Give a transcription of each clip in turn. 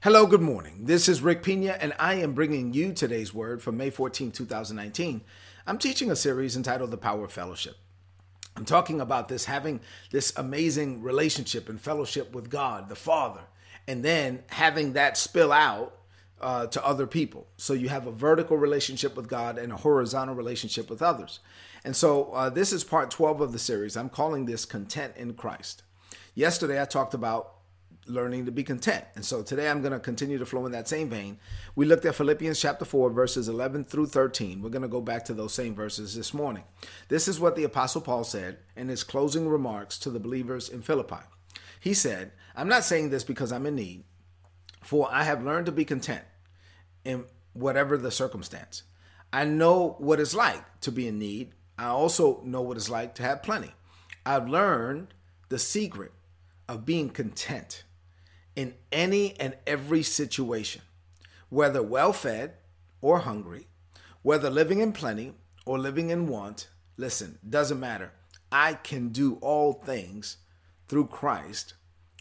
Hello, good morning. This is Rick Pina, and I am bringing you today's word for May 14, 2019. I'm teaching a series entitled The Power of Fellowship. I'm talking about this having this amazing relationship and fellowship with God, the Father, and then having that spill out uh, to other people. So you have a vertical relationship with God and a horizontal relationship with others. And so uh, this is part 12 of the series. I'm calling this Content in Christ. Yesterday, I talked about learning to be content. And so today I'm going to continue to flow in that same vein. We looked at Philippians chapter 4, verses 11 through 13. We're going to go back to those same verses this morning. This is what the Apostle Paul said in his closing remarks to the believers in Philippi. He said, I'm not saying this because I'm in need, for I have learned to be content in whatever the circumstance. I know what it's like to be in need. I also know what it's like to have plenty. I've learned the secret of being content in any and every situation, whether well fed or hungry, whether living in plenty or living in want. Listen, doesn't matter. I can do all things through Christ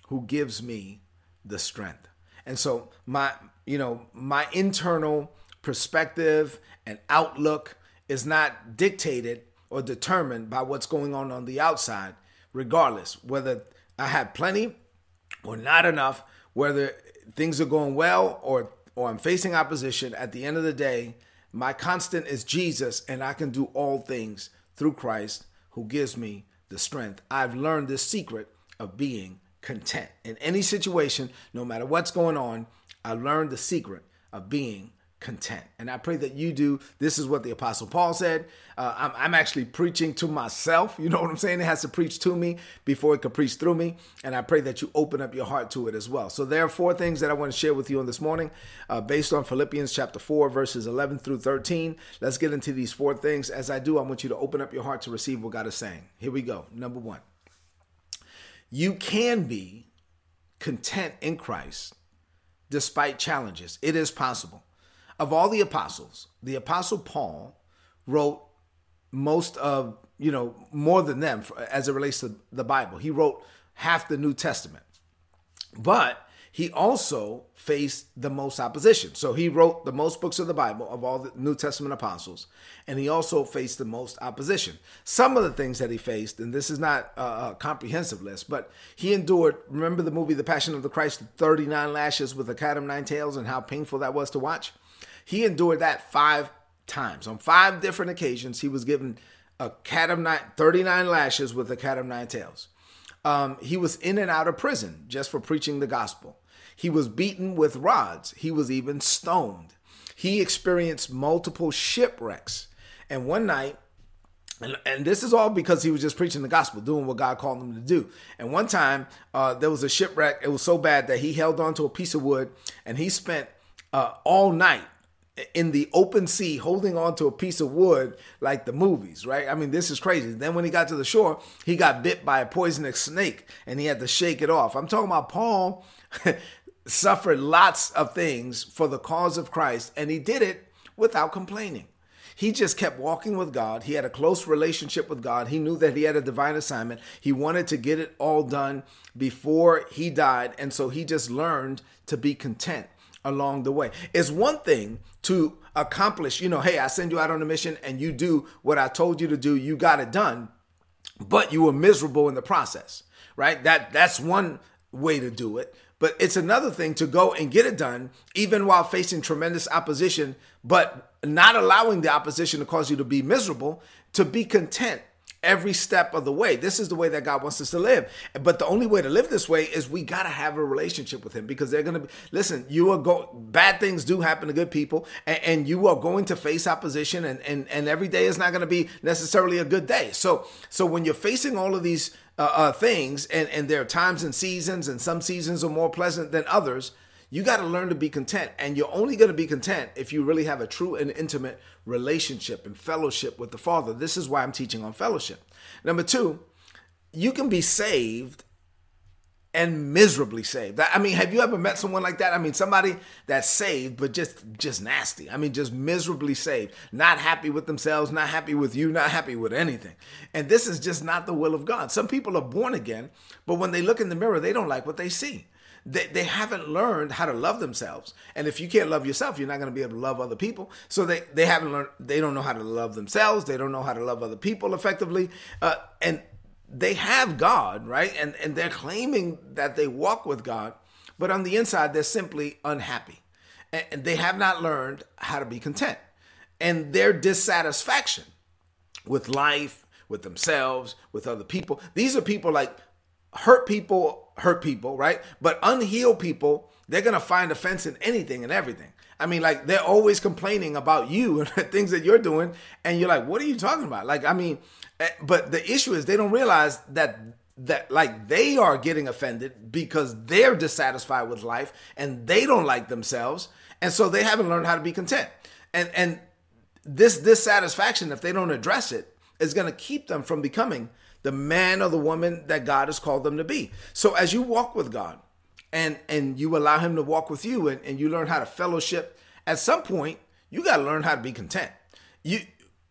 who gives me the strength. And so my you know, my internal perspective and outlook is not dictated or determined by what's going on on the outside, regardless whether I have plenty or not enough, whether things are going well or or I'm facing opposition, at the end of the day, my constant is Jesus, and I can do all things through Christ who gives me the strength. I've learned this secret of being content in any situation, no matter what's going on. I learned the secret of being content. And I pray that you do. This is what the Apostle Paul said. Uh, I'm, I'm, actually preaching to myself. You know what I'm saying? It has to preach to me before it can preach through me. And I pray that you open up your heart to it as well. So there are four things that I want to share with you on this morning uh, based on Philippians chapter 4, verses 11 through 13. Let's get into these four things. As I do, I want you to open up your heart to receive what God is saying. Here we go. Number one, you can be content in Christ despite challenges. It is possible of all the apostles, the apostle Paul wrote most of, you know, more than them as it relates to the Bible. He wrote half the New Testament. But he also faced the most opposition. So he wrote the most books of the Bible of all the New Testament apostles, and he also faced the most opposition. Some of the things that he faced, and this is not a comprehensive list, but he endured. Remember the movie The Passion of the Christ, 39 lashes with a cat of nine tails, and how painful that was to watch? He endured that five times. On five different occasions, he was given a cat of nine, 39 lashes with a cat of nine tails. Um, he was in and out of prison just for preaching the gospel. He was beaten with rods. He was even stoned. He experienced multiple shipwrecks. And one night, and, and this is all because he was just preaching the gospel, doing what God called him to do. And one time, uh, there was a shipwreck. It was so bad that he held onto a piece of wood and he spent uh, all night in the open sea holding on to a piece of wood like the movies, right? I mean, this is crazy. Then when he got to the shore, he got bit by a poisonous snake and he had to shake it off. I'm talking about Paul suffered lots of things for the cause of Christ and he did it without complaining. He just kept walking with God. He had a close relationship with God. He knew that he had a divine assignment. He wanted to get it all done before he died. And so he just learned to be content along the way. It's one thing to accomplish, you know, hey, I send you out on a mission and you do what I told you to do, you got it done, but you were miserable in the process, right? That that's one way to do it. But it's another thing to go and get it done, even while facing tremendous opposition, but not allowing the opposition to cause you to be miserable, to be content every step of the way. This is the way that God wants us to live. But the only way to live this way is we got to have a relationship with Him because they're going to be, listen, you are going, bad things do happen to good people and, and, you are going to face opposition and, and, and every day is not going to be necessarily a good day. So, so when you're facing all of these uh, uh, things and, and there are times and seasons and some seasons are more pleasant than others, you got to learn to be content. And you're only going to be content if you really have a true and intimate relationship and fellowship with the Father. This is why I'm teaching on fellowship. Number two, you can be saved and miserably saved. I mean, have you ever met someone like that? I mean, somebody that's saved but just just nasty. I mean, just miserably saved, not happy with themselves, not happy with you, not happy with anything. And this is just not the will of God. Some people are born again, but when they look in the mirror, they don't like what they see. They, they haven't learned how to love themselves. And if you can't love yourself, you're not going to be able to love other people. So they, they haven't learned, they don't know how to love themselves. They don't know how to love other people effectively. Uh, and they have God, right? And, and they're claiming that they walk with God, but on the inside, they're simply unhappy. And they have not learned how to be content. And their dissatisfaction with life, with themselves, with other people, these are people like hurt people, hurt people, right? But unhealed people, they're to find offense in anything and everything. I mean, like they're always complaining about you and things that you're doing, and you're like, "What are you talking about?" Like, I mean, eh, but the issue is they don't realize that that like they are getting offended because they're dissatisfied with life and they don't like themselves, and so they haven't learned how to be content. And and this dissatisfaction, if they don't address it, is to keep them from becoming the man or the woman that God has called them to be. So as you walk with God and and you allow him to walk with you and, and you learn how to fellowship, at some point you got to learn how to be content. You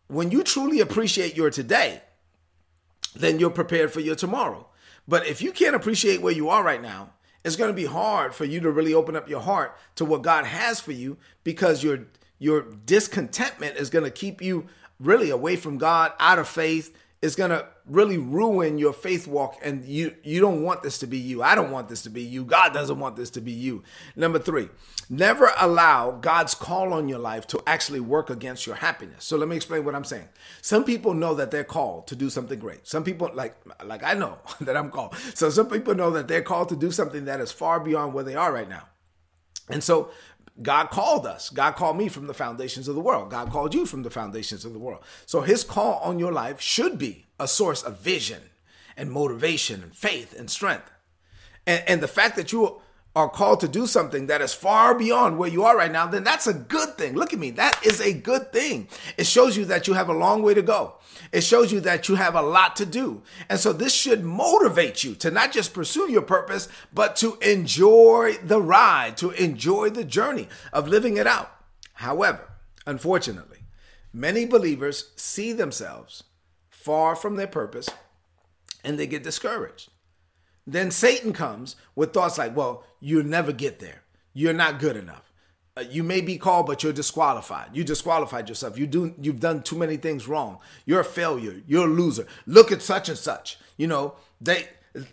when you truly appreciate your today, then you're prepared for your tomorrow. But if you can't appreciate where you are right now, it's going to be hard for you to really open up your heart to what God has for you because your your discontentment is going to keep you really away from God, out of faith, is going to really ruin your faith walk and you you don't want this to be you. I don't want this to be you. God doesn't want this to be you. Number three never allow god's call on your life to actually work against your happiness. So let me explain what i'm saying. Some people know that they're called to do something great. Some people like like i know that i'm called. So some people know that they're called to do something that is far beyond where they are right now. And so God called us. God called me from the foundations of the world. God called you from the foundations of the world. So his call on your life should be a source of vision and motivation and faith and strength. And, and the fact that you are called to do something that is far beyond where you are right now, then that's a good thing. Look at me. That is a good thing. It shows you that you have a long way to go. It shows you that you have a lot to do. And so this should motivate you to not just pursue your purpose, but to enjoy the ride, to enjoy the journey of living it out. However, unfortunately, many believers see themselves far from their purpose and they get discouraged. Then Satan comes with thoughts like, well, you'll never get there. You're not good enough. Uh, you may be called, but you're disqualified. You disqualified yourself. You do you've done too many things wrong. You're a failure. You're a loser. Look at such and such. You know, they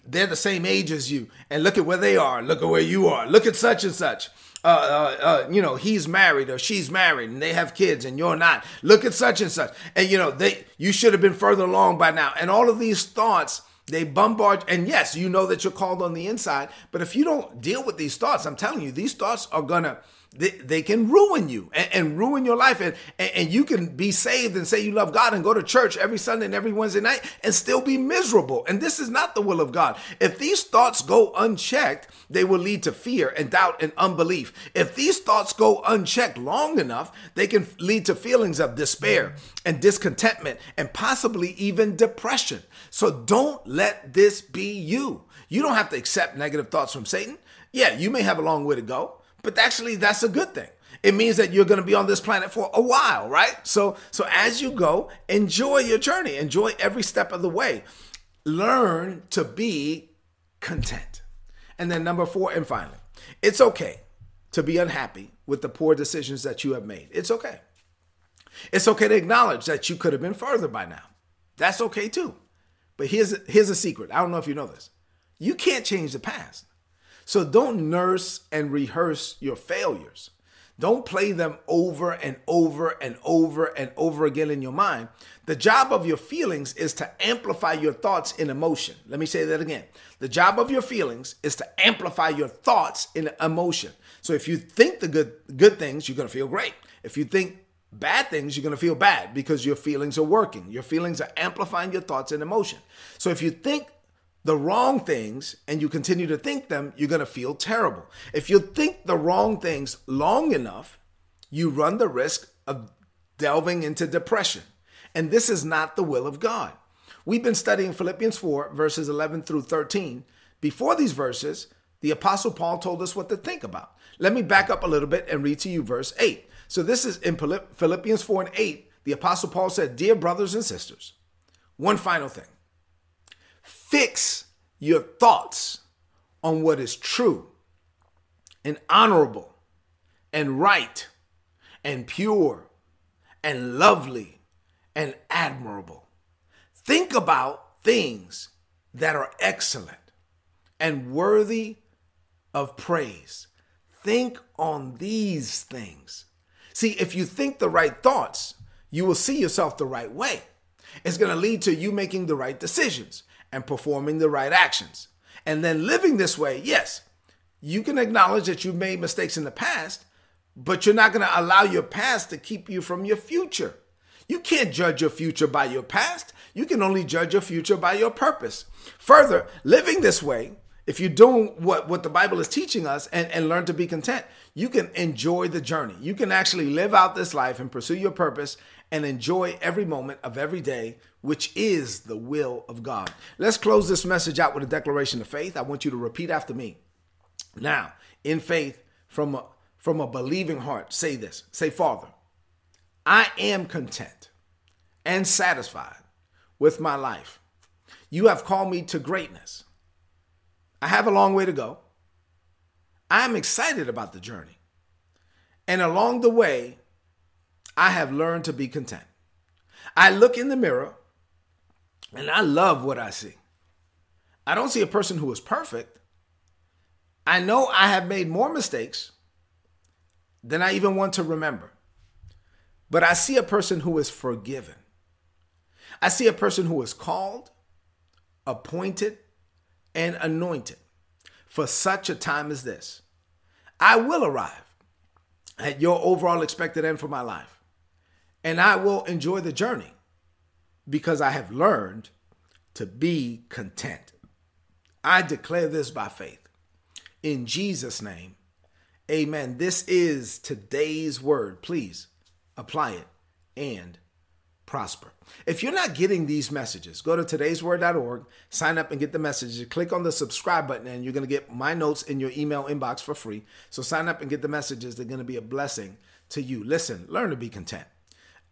they're the same age as you. And look at where they are. Look at where you are. Look at such and such. Uh, uh, uh, you know, he's married or she's married and they have kids and you're not. Look at such and such. And you know, they you should have been further along by now. And all of these thoughts they bombard, and yes, you know that you're called on the inside, but if you don't deal with these thoughts, I'm telling you, these thoughts are gonna they, they can ruin you and, and ruin your life. And, and, and you can be saved and say you love God and go to church every Sunday and every Wednesday night and still be miserable. And this is not the will of God. If these thoughts go unchecked, they will lead to fear and doubt and unbelief. If these thoughts go unchecked long enough, they can lead to feelings of despair and discontentment and possibly even depression. So don't let this be you. You don't have to accept negative thoughts from Satan. Yeah, you may have a long way to go. But actually, that's a good thing. It means that you're going to be on this planet for a while, right? So, so as you go, enjoy your journey, enjoy every step of the way. Learn to be content. And then number four, and finally, it's okay to be unhappy with the poor decisions that you have made. It's okay. It's okay to acknowledge that you could have been further by now. That's okay too. But here's here's a secret. I don't know if you know this. You can't change the past. So don't nurse and rehearse your failures. Don't play them over and over and over and over again in your mind. The job of your feelings is to amplify your thoughts in emotion. Let me say that again. The job of your feelings is to amplify your thoughts in emotion. So if you think the good good things, you're going to feel great. If you think bad things, you're going to feel bad because your feelings are working. Your feelings are amplifying your thoughts and emotion. So if you think the wrong things and you continue to think them, you're going to feel terrible. If you think the wrong things long enough, you run the risk of delving into depression. And this is not the will of God. We've been studying Philippians 4, verses 11 through 13. Before these verses, the Apostle Paul told us what to think about. Let me back up a little bit and read to you verse 8. So this is in Philippians 4 and 8. The Apostle Paul said, Dear brothers and sisters, one final thing. Fix your thoughts on what is true and honorable and right and pure and lovely and admirable. Think about things that are excellent and worthy of praise. Think on these things. See, if you think the right thoughts, you will see yourself the right way. It's going to lead to you making the right decisions and performing the right actions. And then living this way, yes, you can acknowledge that you've made mistakes in the past, but you're not going to allow your past to keep you from your future. You can't judge your future by your past. You can only judge your future by your purpose. Further, living this way, if you're doing what, what the Bible is teaching us and, and learn to be content, you can enjoy the journey. You can actually live out this life and pursue your purpose and enjoy every moment of every day, which is the will of God. Let's close this message out with a declaration of faith. I want you to repeat after me. Now, in faith, from a, from a believing heart, say this say, Father, I am content and satisfied with my life. You have called me to greatness. I have a long way to go. I am excited about the journey. And along the way, I have learned to be content. I look in the mirror and I love what I see. I don't see a person who is perfect. I know I have made more mistakes than I even want to remember. But I see a person who is forgiven. I see a person who is called, appointed, and anointed for such a time as this. I will arrive at your overall expected end for my life, and I will enjoy the journey because I have learned to be content. I declare this by faith. In Jesus' name, amen. This is today's word. Please apply it and prosper. If you're not getting these messages, go to today'sword.org, sign up and get the messages. Click on the subscribe button, and you're going to get my notes in your email inbox for free. So sign up and get the messages. They're going to be a blessing to you. Listen, learn to be content.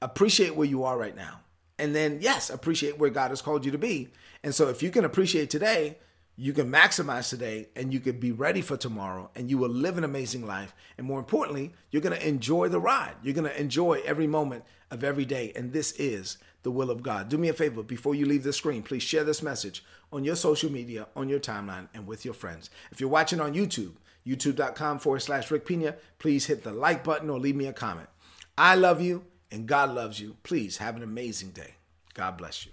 Appreciate where you are right now. And then, yes, appreciate where God has called you to be. And so if you can appreciate today, you can maximize today and you can be ready for tomorrow and you will live an amazing life. And more importantly, you're going to enjoy the ride. You're going to enjoy every moment of every day. And this is the will of God. Do me a favor before you leave the screen, please share this message on your social media, on your timeline, and with your friends. If you're watching on YouTube, youtube.com forward slash Rick Pina, please hit the like button or leave me a comment. I love you and God loves you. Please have an amazing day. God bless you.